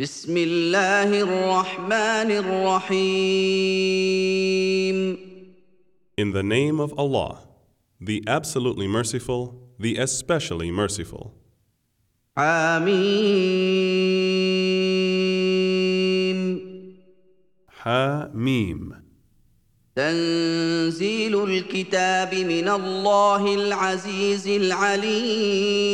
بسم الله الرحمن الرحيم In the name of Allah, the absolutely merciful, the especially merciful. حميم Mim. تنزيل الكتاب من الله العزيز العليم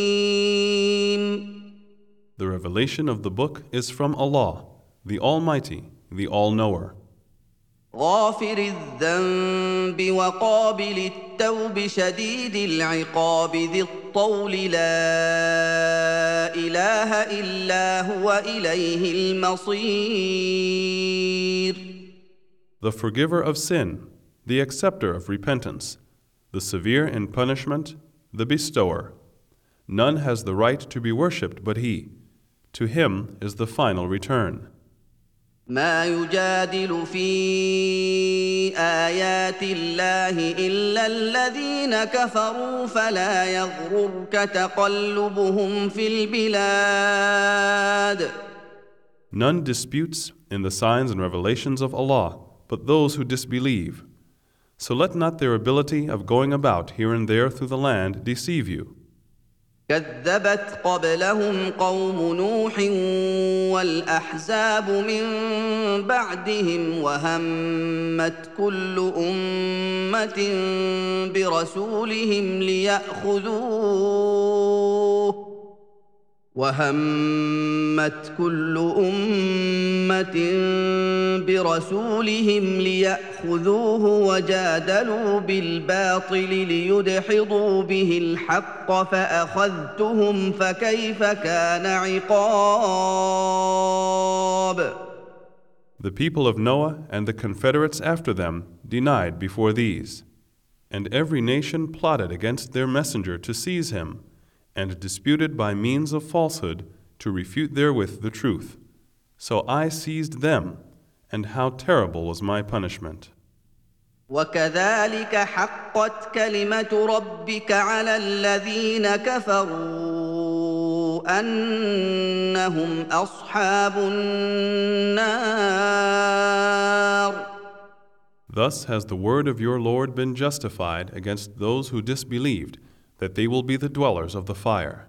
The revelation of the book is from Allah, the Almighty, the All Knower, غافر الذنب وقابل التوب شديد العقاب ذي الطول لا اله الا هو اليه المصير the forgiver of sin, the acceptor of repentance, the severe in punishment, the bestower. None has the right to be worshipped but He. To Him is the final return. ما يجادل في ايات الله الا الذين كفروا فلا يغررك تقلبهم في البلاد None disputes in the signs and revelations of Allah but those who disbelieve. So let not their ability of going about here and there through the land deceive you. كذبت قبلهم قوم نوح والأحزاب من بعدهم وهمت كل أمة برسولهم لياخذوه وهمت كل امه برسولهم لياخذوه وجادلوا بالباطل ليدحضوا به الحق فاخذتهم فكيف كان عقاب The people of Noah and the confederates after them denied before these. And every nation plotted against their messenger to seize him, and disputed by means of falsehood to refute therewith the truth. So I seized them, and how terrible was my punishment. وكذلك حقت كلمه ربك على الذين كفروا انهم اصحاب النار Thus has the word of your Lord been justified against those who disbelieved, that they will be the dwellers of the fire.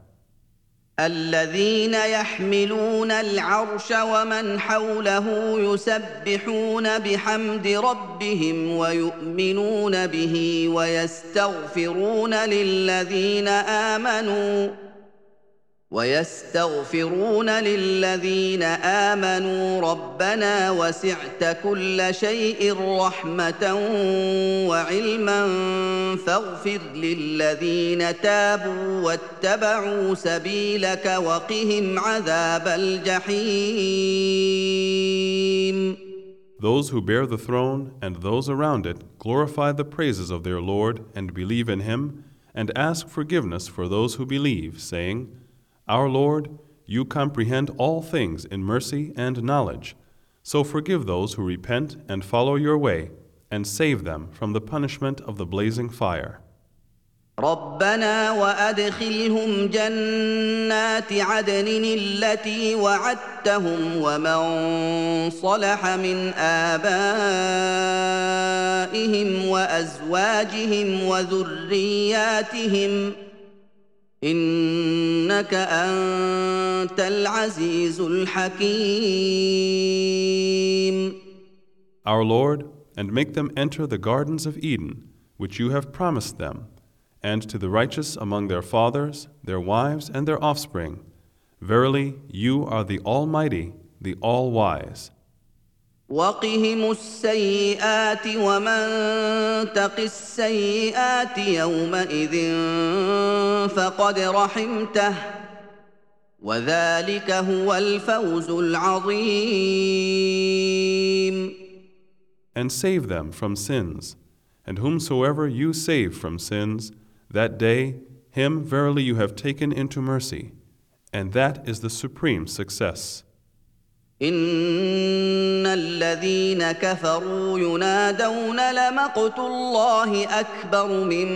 الذين يحملون العرش ومن حوله يسبحون بحمد ربهم ويؤمنون به ويستغفرون للذين آمنوا ويستغفرون للذين امنوا ربنا وسعت كل شيء رحمه وعلما فاغفر للذين تابوا واتبعوا سبيلك وقهم عذاب الجحيم Those who bear the throne and those around it glorify the praises of their Lord and believe in Him, and ask forgiveness for those who believe, saying, Our Lord, you comprehend all things in mercy and knowledge. So forgive those who repent and follow your way, and save them from the punishment of the blazing fire. ربنا وادخلهم جنات عدن التي وعدتهم ومن صلح من ابائهم وازواجهم وذرياتهم انك انت العزيز الحكيم Our Lord, and make them enter the gardens of Eden, which you have promised them, and to the righteous among their fathers, their wives, and their offspring. Verily, you are the Almighty, the All Wise. وقهم السيئات ومن تق السيئات يومئذ فقد رحمته وذلك هو الفوز العظيم And save them from sins. And whomsoever you save from sins, that day, him verily you have taken into mercy. And that is the supreme success. ان الذين كفروا ينادون لمقت الله اكبر من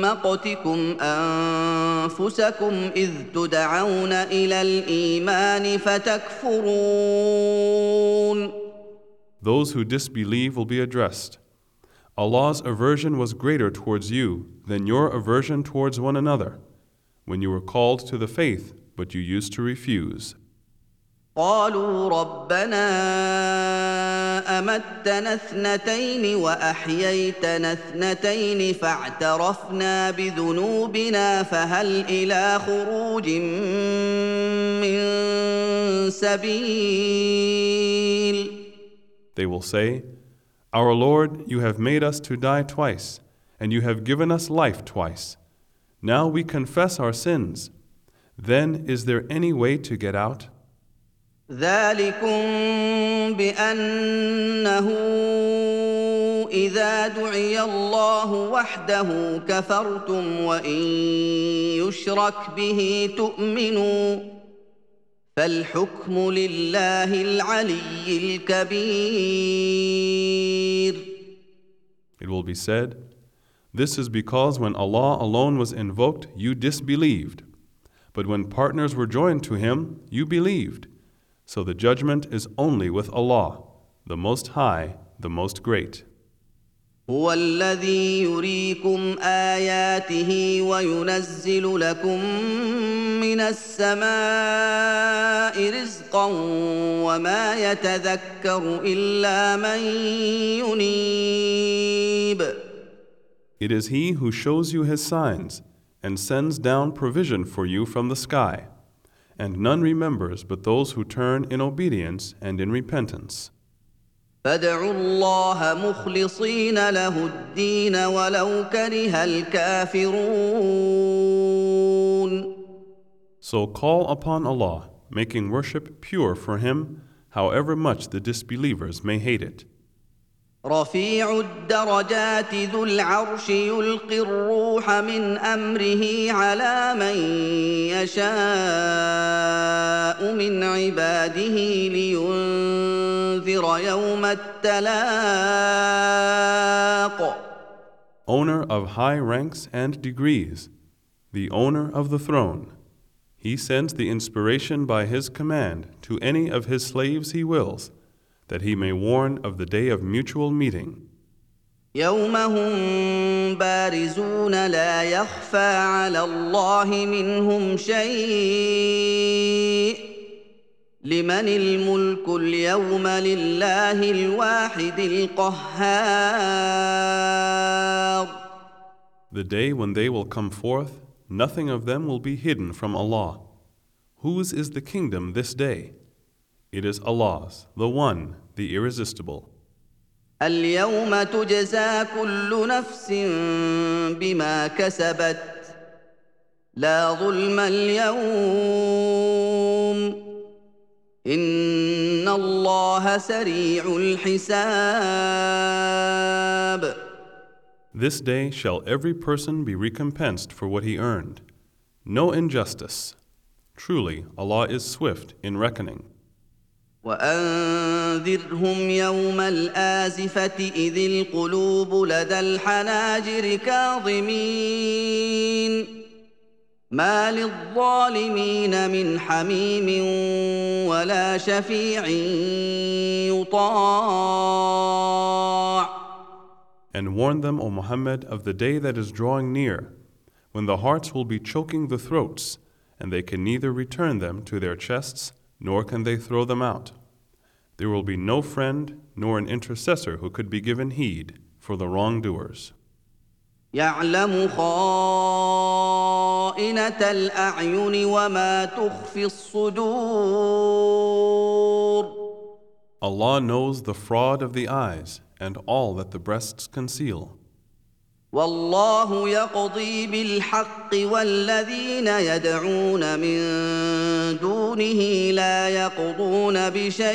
مقتكم انفسكم اذ تدعون الى الايمان فتكفرون Those who disbelieve will be addressed. Allah's aversion was greater towards you than your aversion towards one another, when you were called to the faith, but you used to refuse. قالوا ربنا امتنا اثنتين واحييتنا اثنتين فاعترفنا بذنوبنا فهل الى خروج من سبيل They will say, Our Lord, you have made us to die twice, and you have given us life twice. Now we confess our sins. Then is there any way to get out? ذلكم بانه اذا دعي الله وحده كفرتم وان يشرك به تؤمنوا فالحكم لله العلي الكبير It will be said, This is because when Allah alone was invoked, you disbelieved. But when partners were joined to Him, you believed. So the judgment is only with Allah, the Most High, the Most Great. هو الذي يريكم اياته وينزل لكم من السماء رزقا وما يتذكر الا من ينيب It is He who shows you His signs and sends down provision for you from the sky. And none remembers but those who turn in obedience and in repentance. فادعوا الله مخلصين له الدين ولو كره الكافرون So call upon Allah, making worship pure for Him, however much the disbelievers may hate it. رفيع الدرجات ذو العرش يلقي الروح من امره على من يشاء من عباده لينذر يوم التلاق Owner of high ranks and degrees, the owner of the throne, He sends the inspiration by His command to any of His slaves He wills, that He may warn of the day of mutual meeting. يوم هم بارزون لا يخفى على الله منهم شيء لمن الملك اليوم لله الواحد القهار The day when they will come forth, nothing of them will be hidden from Allah. Whose is the kingdom this day? It is Allah's, the One, the Irresistible. اليوم تجزى كل نفس بما كسبت لا ظلم اليوم ان الله سريع الحساب This day shall every person be recompensed for what he earned. No injustice. Truly, Allah is swift in reckoning. وانذرهم يوم الازفه اذ القلوب لدى الحناجر كاظمين ما للظالمين من حميم ولا شفيع يطاع And warn them, O Muhammad, of the day that is drawing near, when the hearts will be choking the throats, and they can neither return them to their chests, nor can they throw them out. There will be no friend, nor an intercessor who could be given heed for the wrongdoers. يعلم خائنه الاعين وما تخفي الصدور Allah knows the fraud of the eyes and all that the breasts conceal. والله يقضي بالحق والذين يدعون من دونه لا يقضون بشيء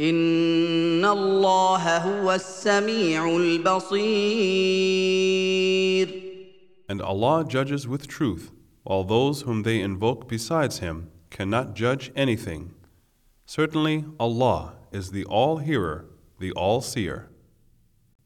ان الله هو السميع البصير And Allah judges with truth, while those whom they invoke besides Him cannot judge anything. Certainly, Allah is the all hearer, the all seer.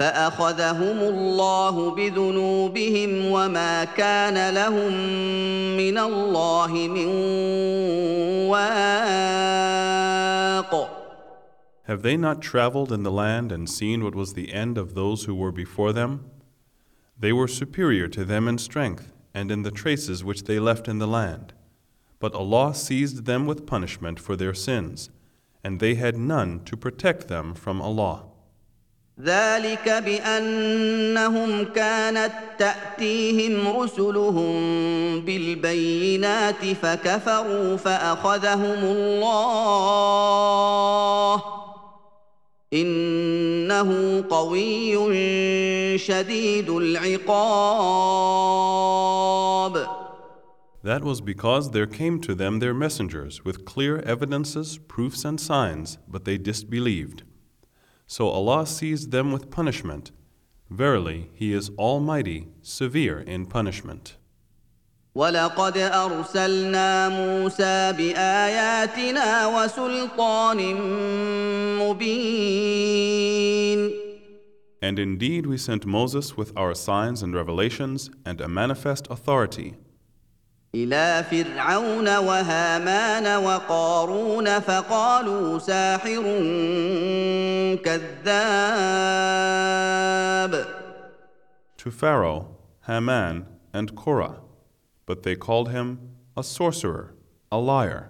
فاخذهم الله بذنوبهم وما كان لهم من الله من واق Have they not traveled in the land and seen what was the end of those who were before them? They were superior to them in strength and in the traces which they left in the land. But Allah seized them with punishment for their sins, and they had none to protect them from Allah. ذلك بانهم كانت تاتيهم رسلهم بالبينات فكفروا فاخذهم الله انه قوي شديد العقاب That was because there came to them their messengers with clear evidences, proofs, and signs, but they disbelieved. So Allah seized them with punishment. Verily, He is Almighty, severe in punishment. ولقد أرسلنا موسى بآياتنا وسلطان مبين And indeed we sent Moses with our signs and revelations and a manifest authority. إلى فرعون وهامان وقارون فقالوا ساحر كذاب To Pharaoh, Haman, and Korah, but they called him a sorcerer, a liar.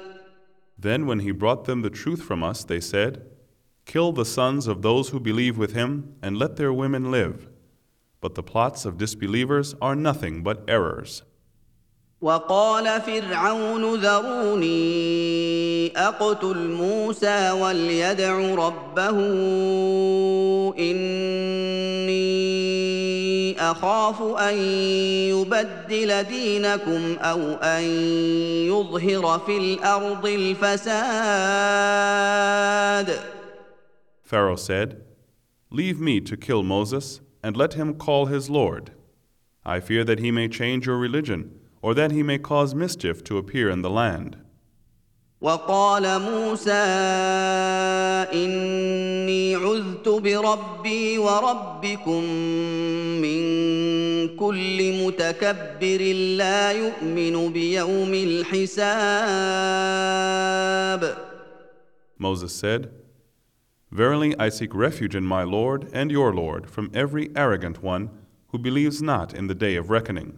Then, when he brought them the truth from us, they said, Kill the sons of those who believe with him, and let their women live. But the plots of disbelievers are nothing but errors. وقال فرعون ذروني اقتل موسى وليدع ربه اني اخاف ان يبدل دينكم او ان يظهر في الارض الفساد Pharaoh said, Leave me to kill Moses, and let him call his Lord. I fear that he may change your religion, or that he may cause mischief to appear in the land. وقال موسى اني عذت بربي وربكم من كل متكبر لا يؤمن بيوم الحساب Moses said, Verily I seek refuge in my Lord and your Lord from every arrogant one who believes not in the day of reckoning.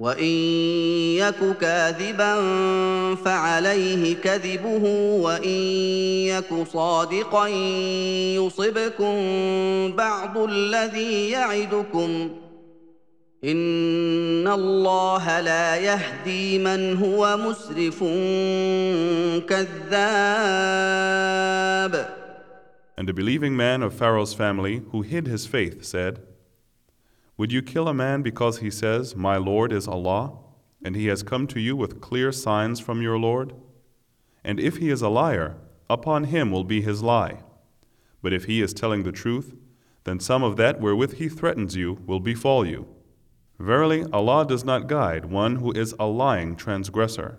وان يك كاذبا فعليه كذبه وان يك صادقا يصبكم بعض الذي يعدكم ان الله لا يهدي من هو مسرف كذاب. And a believing man of Pharaoh's family who hid his faith said, Would you kill a man because he says, My Lord is Allah, and he has come to you with clear signs from your Lord? And if he is a liar, upon him will be his lie. But if he is telling the truth, then some of that wherewith he threatens you will befall you. Verily, Allah does not guide one who is a lying transgressor.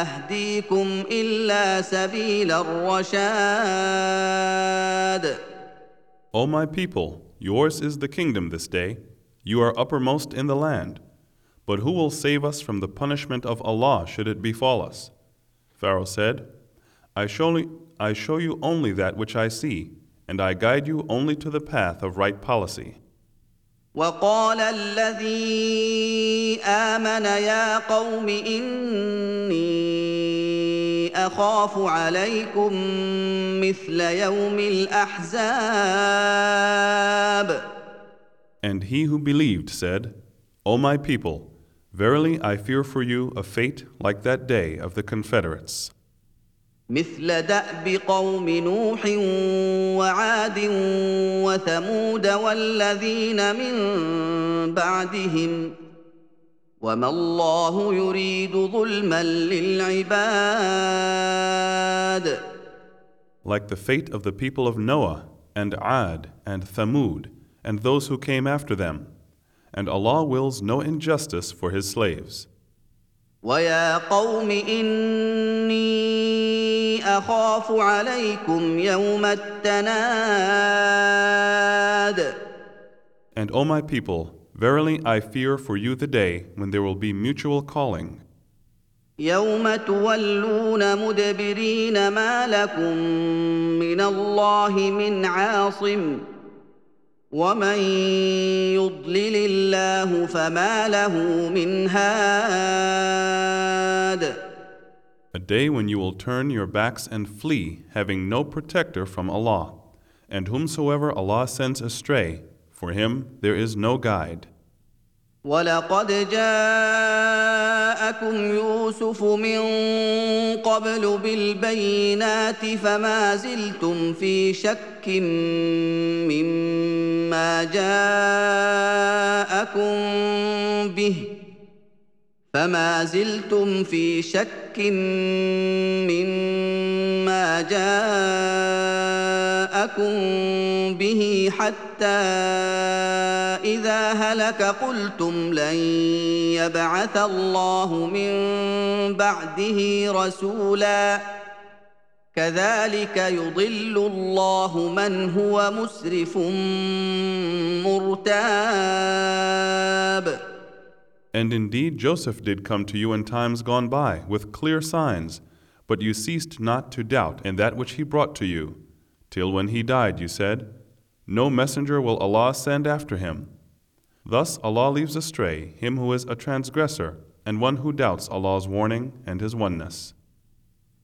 اهديكم الا سبيل الرشاد O my people, yours is the kingdom this day. You are uppermost in the land. But who will save us from the punishment of Allah should it befall us? Pharaoh said, I show, I show you only that which I see, and I guide you only to the path of right policy. وقال الذي امن يا قوم اني اخاف عليكم مثل يوم الاحزاب And he who believed said, O my people, verily I fear for you a fate like that day of the Confederates. مثل داب قوم نوح وعاد وثمود والذين من بعدهم وما الله يريد ظلما للعباد Like the fate of the people of Noah and Ad and Thamud and those who came after them. And Allah wills no injustice for His slaves. ويا قوم أخاف عليكم يوم التناد. And O my people, verily I fear for you the day when there will be mutual calling, يوم تولون مدبرين ما لكم من الله من عاصم. ومن يضلل الله فما له من هاد. day when you will turn your backs and flee, having no protector from Allah. And whomsoever Allah sends astray, for him there is no guide. ولقد جاءكم يوسف من قبل بالبينات فما زلتم في شك مما جاءكم به فما زلتم في شك مما جاءكم به حتى اذا هلك قلتم لن يبعث الله من بعده رسولا كذلك يضل الله من هو مسرف مرتاب And indeed Joseph did come to you in times gone by with clear signs, but you ceased not to doubt in that which he brought to you, till when he died you said, No messenger will Allah send after him. Thus Allah leaves astray him who is a transgressor and one who doubts Allah's warning and his oneness.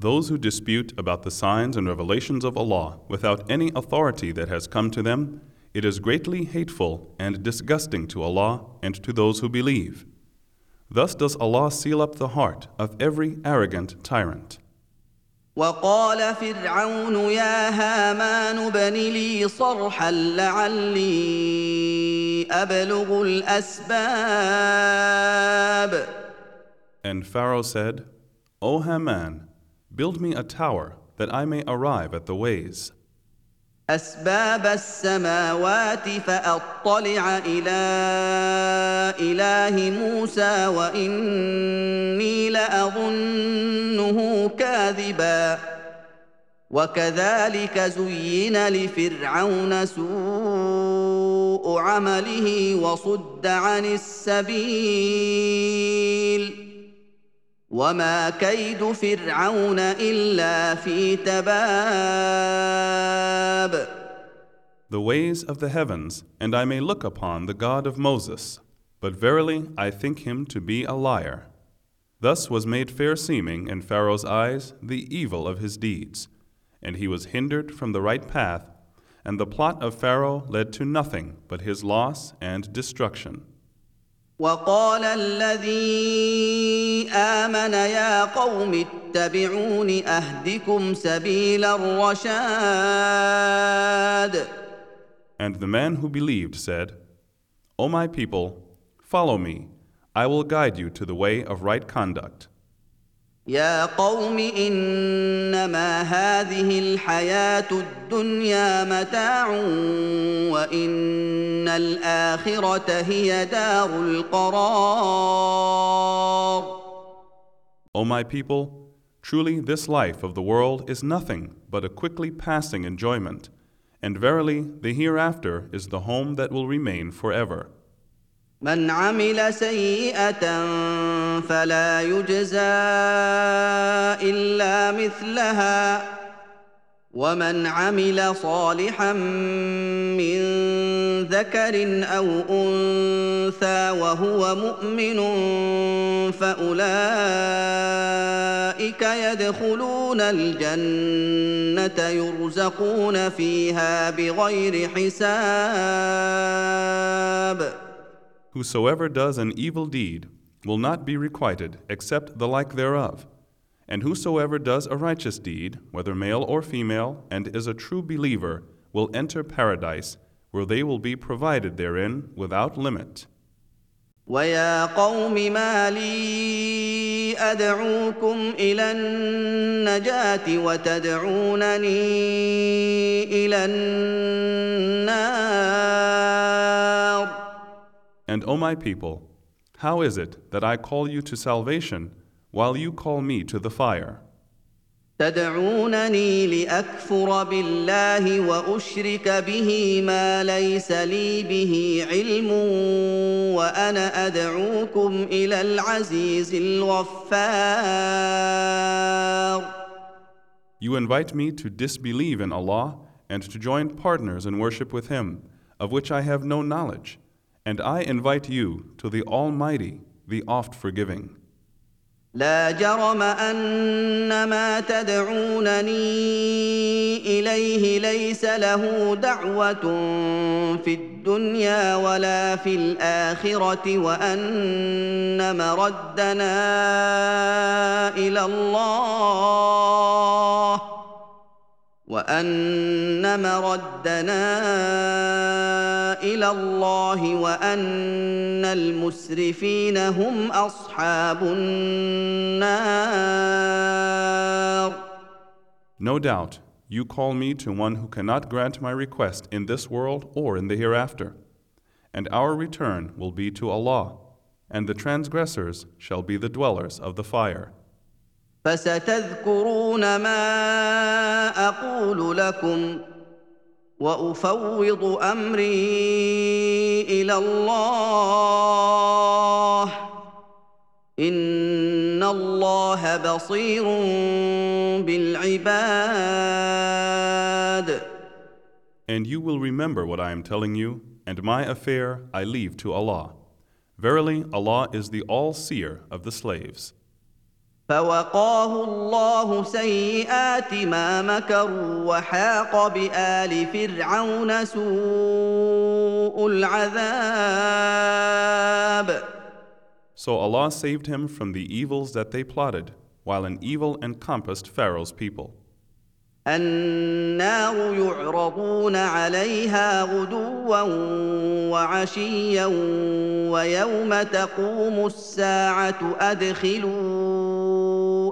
Those who dispute about the signs and revelations of Allah without any authority that has come to them, it is greatly hateful and disgusting to Allah and to those who believe. Thus does Allah seal up the heart of every arrogant tyrant. وقال فرعون يا هامان ابن لي صرحا لعلي ابلغ الاسباب And Pharaoh said, O Haman, build me a tower that I may arrive at the ways. أسباب السماوات فأطلع إلى إله موسى وإني لأظنه كاذبا وكذلك زين لفرعون سوء عمله وصد عن السبيل وما كيد فرعون الا في تباب The ways of the heavens, and I may look upon the God of Moses, but verily I think him to be a liar. Thus was made fair seeming in Pharaoh's eyes the evil of his deeds, and he was hindered from the right path, and the plot of Pharaoh led to nothing but his loss and destruction. وقال الذي امن يا قوم اتبعون اهدكم سبيل الرشاد And the man who believed said, O my people, follow me, I will guide you to the way of right conduct. يا قوم انما هذه الحياه الدنيا متاع وان الاخره هي دار القرار O my people, truly this life of the world is nothing but a quickly passing enjoyment, and verily the hereafter is the home that will remain forever. من عمل سيئة فلا يجزى إلا مثلها. ومن عمل صالحا من ذكر أو أنثى وهو مؤمن فأولئك يدخلون الجنة يرزقون فيها بغير حساب. Whosoever does an evil deed will not be requited except the like thereof. And whosoever does a righteous deed, whether male or female, and is a true believer, will enter paradise, where they will be provided therein without limit. ويا قوم ما لي ادعوكم الى النجاه وتدعونني الى النار And O my people, how is it that I call you to salvation while you call me to the fire? تدعونني لاكفر بالله واشرك به ما ليس لي به علم وانا ادعوكم الى العزيز الغفار You invite me to disbelieve in Allah and to join partners in worship with Him, of which I have no knowledge. And I invite you to the Almighty, the oft forgiving. لا جرم أن ما تدعونني إليه ليس له دعوة في الدنيا ولا في الآخرة وأن مردنا إلى الله وان مردنا الى الله وان المسرفين هم اصحاب النار No doubt, you call me to one who cannot grant my request in this world or in the hereafter. And our return will be to Allah, and the transgressors shall be the dwellers of the fire. فستذكرون ما أقول لكم وافوض امري إلى الله ان الله بصير بالعباد And you will remember what I am telling you, and my affair I leave to Allah. Verily, Allah is the all seer of the slaves. فوقاه الله سيئات ما مكروا وحاق بآل فرعون سوء العذاب So Allah saved him from the evils that they plotted, while an evil encompassed Pharaoh's people. النار يعرضون عليها غدوا وعشيا ويوم تقوم الساعة أدخلوا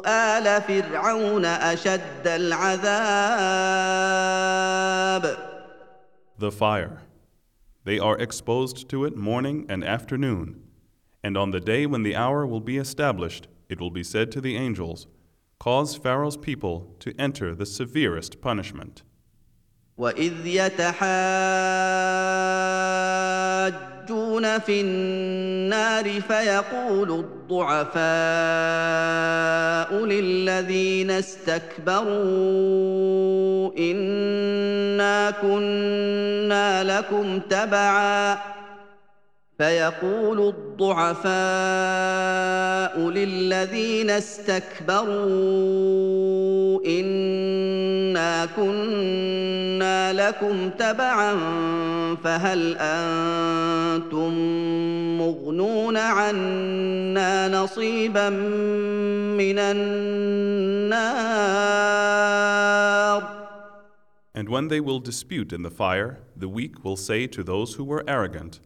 آل فرعون أشد العذاب The fire. They are exposed to it morning and afternoon. And on the day when the hour will be established, it will be said to the angels, Cause Pharaoh's people to enter the severest punishment. وإذ يتحاجون يلجون في النار فيقول الضعفاء للذين استكبروا انا كنا لكم تبعا فيقول الضعفاء للذين استكبروا انا كنا لكم تبعا فهل أنتم مغنون عنا نصيبا من النار And when they will dispute in the fire, the weak will say to those who were arrogant,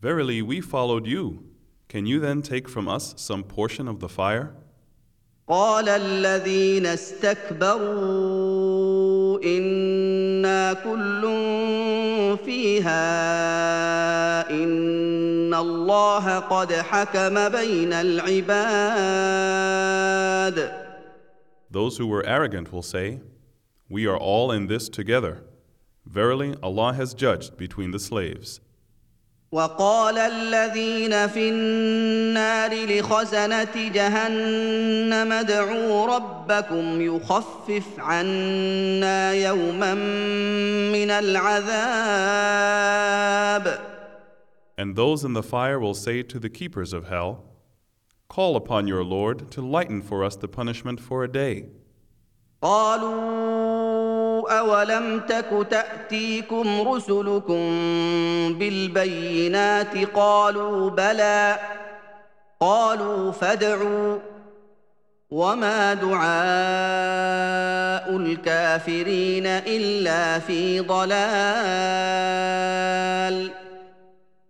Verily, we followed you. Can you then take from us some portion of the fire? قال الذين استكبروا انا كل فيها ان الله قد حكم بين العباد Those who were arrogant will say, We are all in this together. Verily, Allah has judged between the slaves. وقال الذين في النار لخزنة جهنم ادعوا ربكم يخفف عنا يوما من العذاب And those in the fire will say to the keepers of hell, Call upon your Lord to lighten for us the punishment for a day. قالوا أولم تك تأتيكم رسلكم بالبينات قالوا بلى قالوا فادعوا وما دعاء الكافرين إلا في ضلال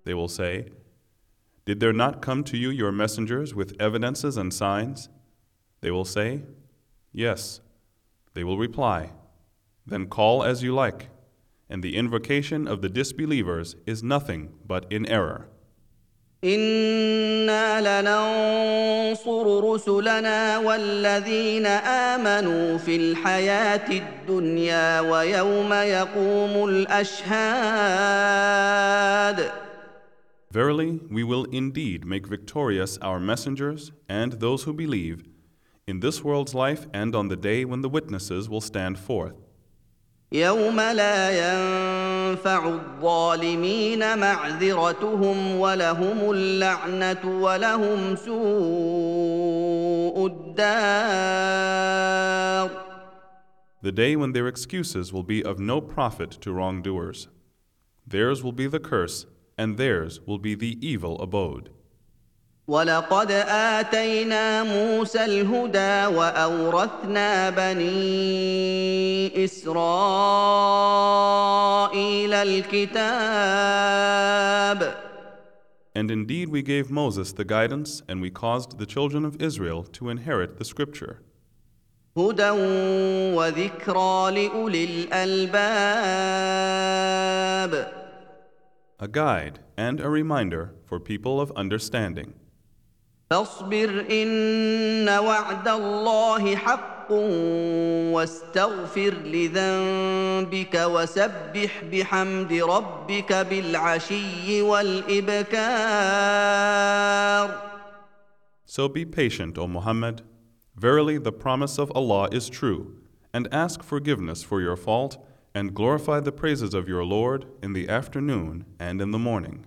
They will say, Did there not come to you your messengers with evidences and signs? They will say, Yes. They will reply, Then call as you like, and the invocation of the disbelievers is nothing but in error. انا لننصر رسلنا والذين امنوا في الحياه الدنيا ويوم يقوم الاشهاد Verily, we will indeed make victorious our messengers and those who believe in this world's life and on the day when the witnesses will stand forth. يوم لا ينفع الظالمين معذرتهم ولهم اللعنه ولهم سوء الدار The day when their excuses will be of no profit to wrongdoers. Theirs will be the curse, and theirs will be the evil abode. ولقد اتينا موسى الهدى واورثنا بني اسرائيل الكتاب And indeed, we gave Moses the guidance, and we caused the children of Israel to inherit the scripture, هدى وذكرى لاولي الالباب a guide and a reminder for people of understanding. فاصبر ان وعد الله حق واستغفر لذنبك وسبح بحمد ربك بالعشي والابكار So be patient, O Muhammad. Verily, the promise of Allah is true, and ask forgiveness for your fault, and glorify the praises of your Lord in the afternoon and in the morning.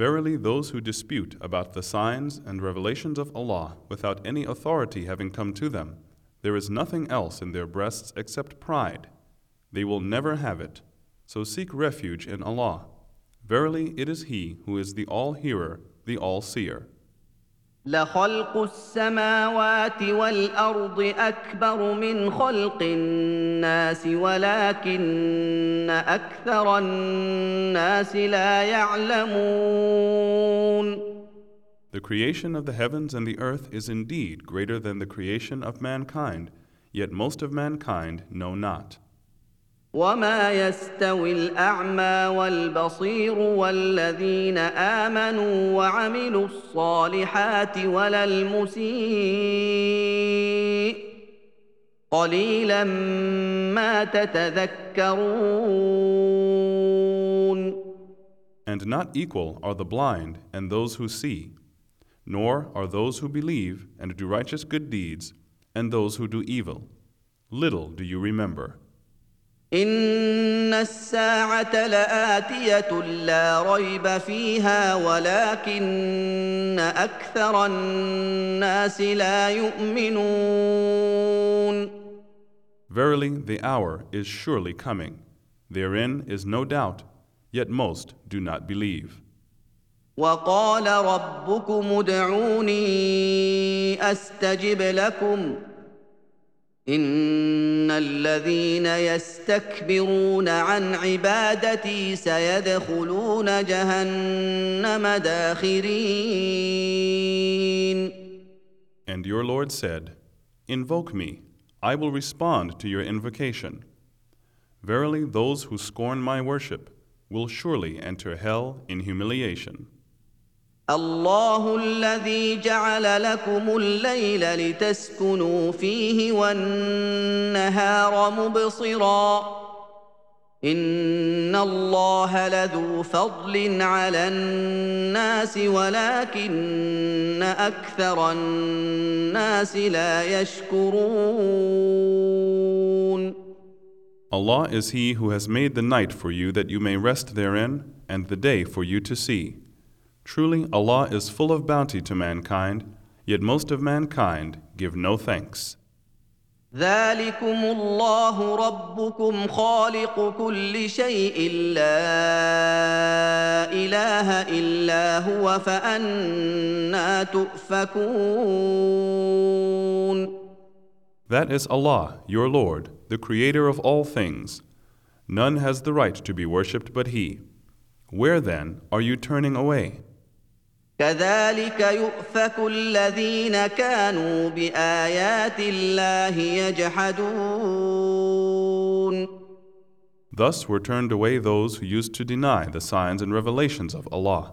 Verily, those who dispute about the signs and revelations of Allah without any authority having come to them, there is nothing else in their breasts except pride. They will never have it. So seek refuge in Allah. Verily, it is He who is the All Hearer, the All Seer. لخلق السماوات والارض اكبر من خلق الناس ولكن أكثر الناس لا يعلمون The creation of the heavens and the earth is indeed greater than the creation of mankind, yet most of mankind know not. وما يستوي الاعمى والبصير والذين امنوا وعملوا الصالحات ولا المسيء قليلا ما تتذكرون And not equal are the blind and those who see, nor are those who believe and do righteous good deeds and those who do evil. Little do you remember. ان الساعة لاتيه لا ريب فيها ولكن أكثر الناس لا يؤمنون Verily, the hour is surely coming. Therein is no doubt, yet most do not believe. وقال ربكم ادعوني استجب لكم ان الذين يستكبرون عن عبادتي سيدخلون جهنم داخرين And your Lord said, Invoke me, I will respond to your invocation. Verily, those who scorn my worship will surely enter hell in humiliation. الله الذي جعل لكم الليل لتسكنوا فيه والنهار مبصرا إن الله لذو فضل على الناس ولكن أكثر الناس لا يشكرون Allah is He who has made the night for you that you may rest therein, and the day for you to see. Truly, Allah is full of bounty to mankind, yet most of mankind give no thanks. ذلكم الله ربكم خالق كل شيء لا اله الا هو فانا تؤفكون That is Allah, your Lord, the Creator of all things. None has the right to be worshipped but He. Where then are you turning away? كذلك يؤفك الذين كانوا بايات الله يجحدون Thus were turned away those who used to deny the signs and revelations of Allah.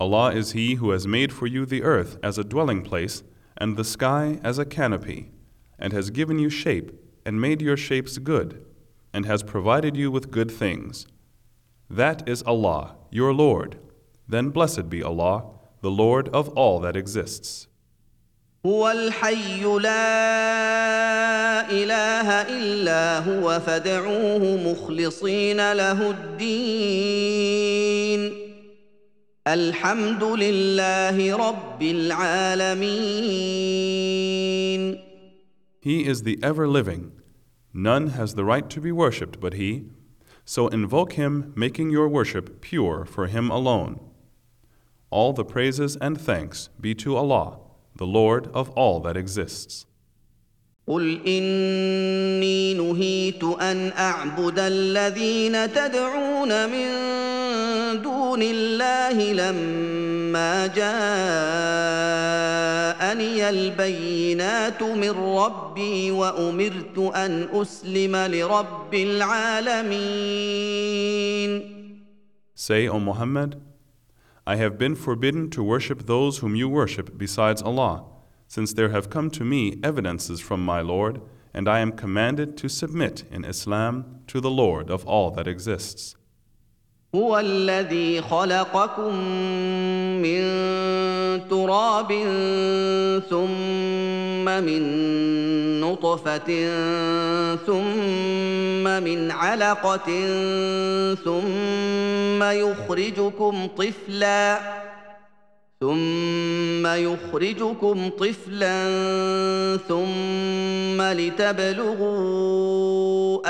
Allah is He who has made for you the earth as a dwelling place and the sky as a canopy, and has given you shape and made your shapes good, and has provided you with good things. That is Allah, your Lord. Then blessed be Allah, the Lord of all that exists. هو الحي لا اله الا هو فادعوه مخلصين له الدين الحمد لله رب العالمين He is the ever living. None has the right to be worshipped but He. So invoke Him, making your worship pure for Him alone. All the praises and thanks be to Allah, the Lord of all that exists. قل اني نهيت ان اعبد الذين تدعون من دون الله لما جاءني البينات من ربي وامرت ان اسلم لرب العالمين Say, O Muhammad, I have been forbidden to worship those whom you worship besides Allah, since there have come to me evidences from my Lord, and I am commanded to submit in Islam to the Lord of all that exists. هو الذي خلقكم من تراب ثم من نطفة ثم من علقة ثم يخرجكم طفلا ثم يخرجكم طفلا ثم لتبلغوا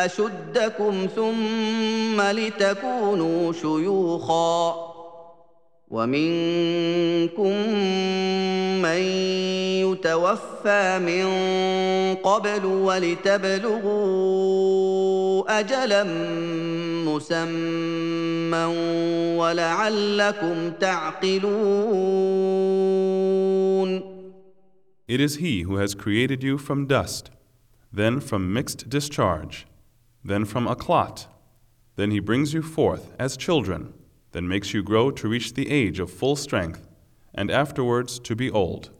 أشدكم ثم لتكونوا شيوخا ومنكم من يتوفى من قبل ولتبلغوا اجلا مسمى ولعلكم تعقلون It is He who has created you from dust, then from mixed discharge, then from a clot. Then He brings you forth as children, then makes you grow to reach the age of full strength, and afterwards to be old.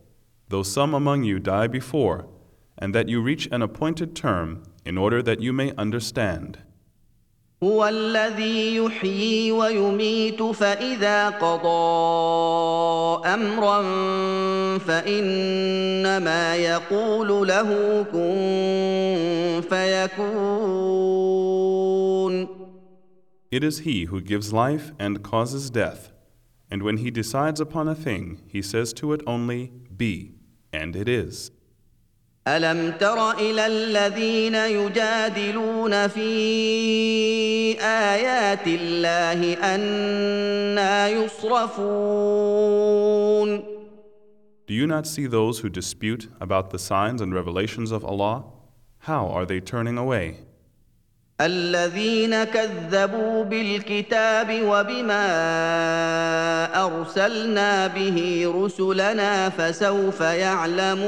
Though some among you die before, and that you reach an appointed term in order that you may understand. هو الذي يحيي ويميت فاذا قضى امرا فانما يقول له كن فيكون It is He who gives life and causes death, and when He decides upon a thing, He says to it only, Be, and it is. الم تر الى الذين يجادلون في ايات الله انا يصرفون Do you not see those who dispute about the signs and revelations of Allah? How are they turning away? الذين كذبوا بالكتاب وبما ارسلنا به رسلنا فسوف يعلمون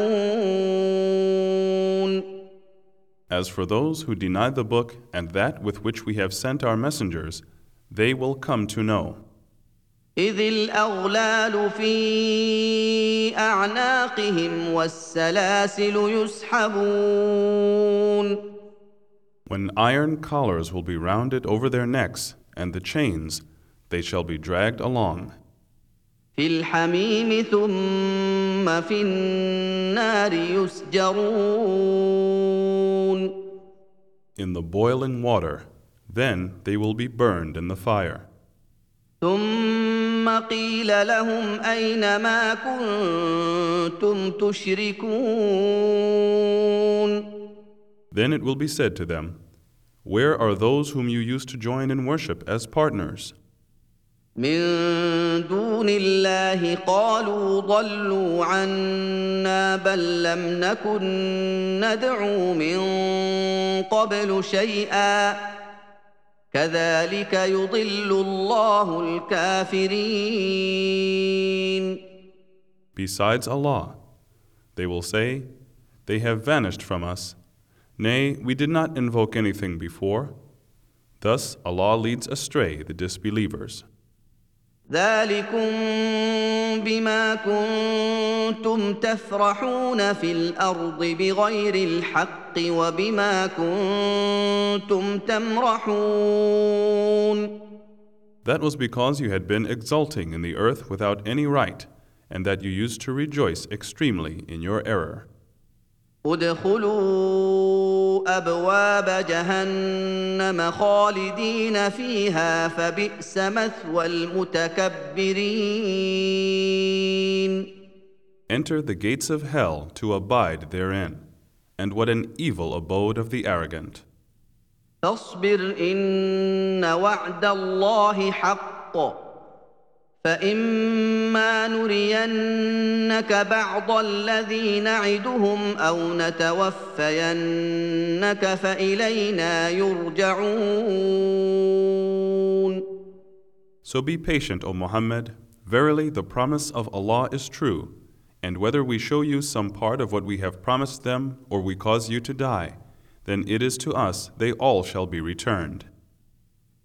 As for those who deny the book and that with which we have sent our messengers, they will come to know. اذ الاغلال في اعناقهم والسلاسل يسحبون When iron collars will be rounded over their necks and the chains, they shall be dragged along. في الحميم ثم في النار يسجرون In the boiling water, then they will be burned in the fire. ثم قيل لهم اين ما كنتم تشركون Then it will be said to them, Where are those whom you used to join in worship as partners? من دون الله قالوا ضلوا عنا بل لم نكن ندعو من قبل شيئا كذلك يضل الله الكافرين Besides Allah, they will say, They have vanished from us. Nay, we did not invoke anything before. Thus Allah leads astray the disbelievers. ذلكم بما كنتم تفرحون في الارض بغير الحق وبما كنتم تمرحون That was because you had been exulting in the earth without any right, and that you used to rejoice extremely in your error. ادخلوا ابواب جهنم خالدين فيها فبئس مثوى المتكبرين Enter the gates of hell to abide therein, and what an evil abode of the arrogant. فاصبر ان وعد الله حق فاما نرينك بعض الذي نعدهم او نتوفينك فالينا يرجعون So be patient, O Muhammad. Verily, the promise of Allah is true, and whether we show you some part of what we have promised them, or we cause you to die, then it is to us they all shall be returned.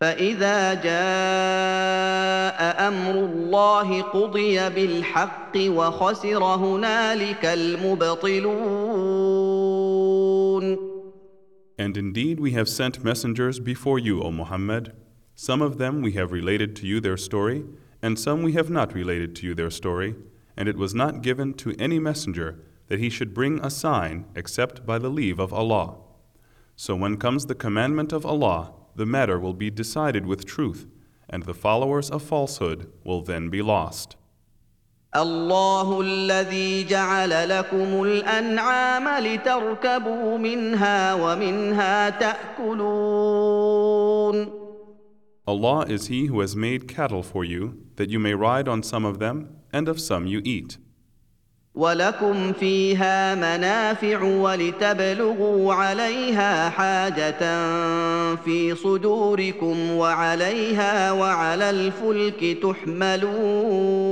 فاذا جاء امر الله قضي بالحق وخسر هنالك المبطلون And indeed, we have sent messengers before you, O Muhammad. Some of them we have related to you their story, and some we have not related to you their story, and it was not given to any messenger that he should bring a sign except by the leave of Allah. So when comes the commandment of Allah, the matter will be decided with truth, and the followers of falsehood will then be lost. الله الذي جعل لكم الانعام لتركبوا منها ومنها تاكلون Allah is He who has made cattle for you, that you may ride on some of them, and of some you eat. ولكم فيها منافع ولتبلغوا عليها حاجة في صدوركم وعليها وعلى الفلك تحملون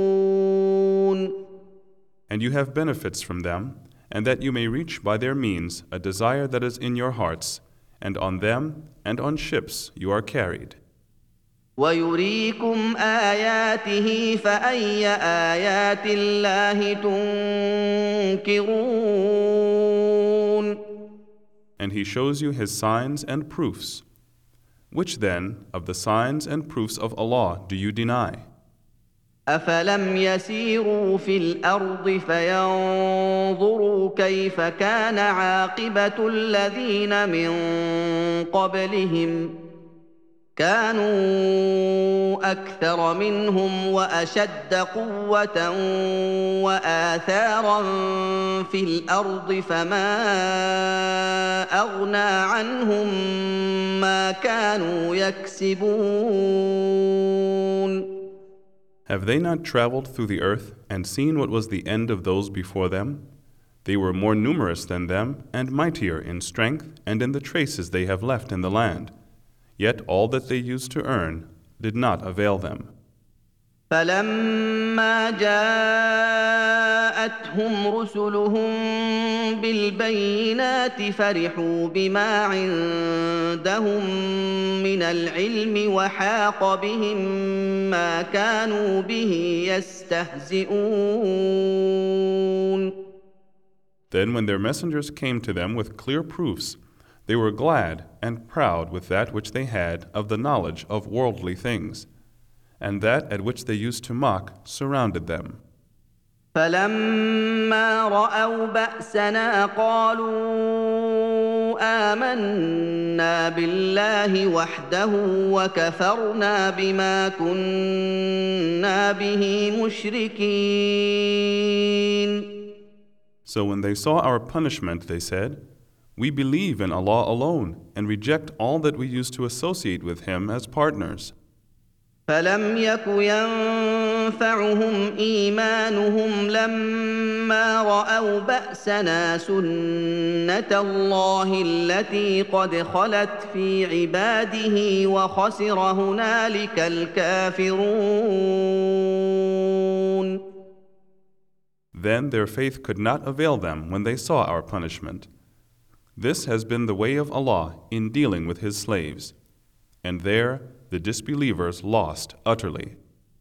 And you have benefits from them, and that you may reach by their means a desire that is in your hearts, and on them and on ships you are carried. ويريكم اياته فاي ايات الله تنكرون And he shows you his signs and proofs. Which then of the signs and proofs of Allah do you deny? افلم يسيروا في الأرض فينظروا كيف كان عاقبه الذين من قبلهم كانوا اكثر منهم واشد قوه واثارا في الارض فما اغنى عنهم ما كانوا يكسبون Have they not traveled through the earth and seen what was the end of those before them? They were more numerous than them and mightier in strength and in the traces they have left in the land. Yet all that they used to earn did not avail them. فلما جاءتهم رسلهم بالبينات فرحوا بما عندهم من العلم وحاق بهم ما كانوا به يستهزئون Then, when their messengers came to them with clear proofs, they were glad and proud with that which they had of the knowledge of worldly things, and that at which they used to mock surrounded them. فلما راوا باسنا قالوا امنا بالله وحده وكفرنا بما كنا به مشركين So when they saw our punishment, they said, We believe in Allah alone and reject all that we used to associate with Him as partners. فلم يك ينفعهم ايمانهم لما راوا باسنا سنه الله التي قد خلت في عباده وخسر هنالك الكافرون Then their faith could not avail them when they saw our punishment. This has been the way of Allah in dealing with His slaves. And there the disbelievers lost utterly.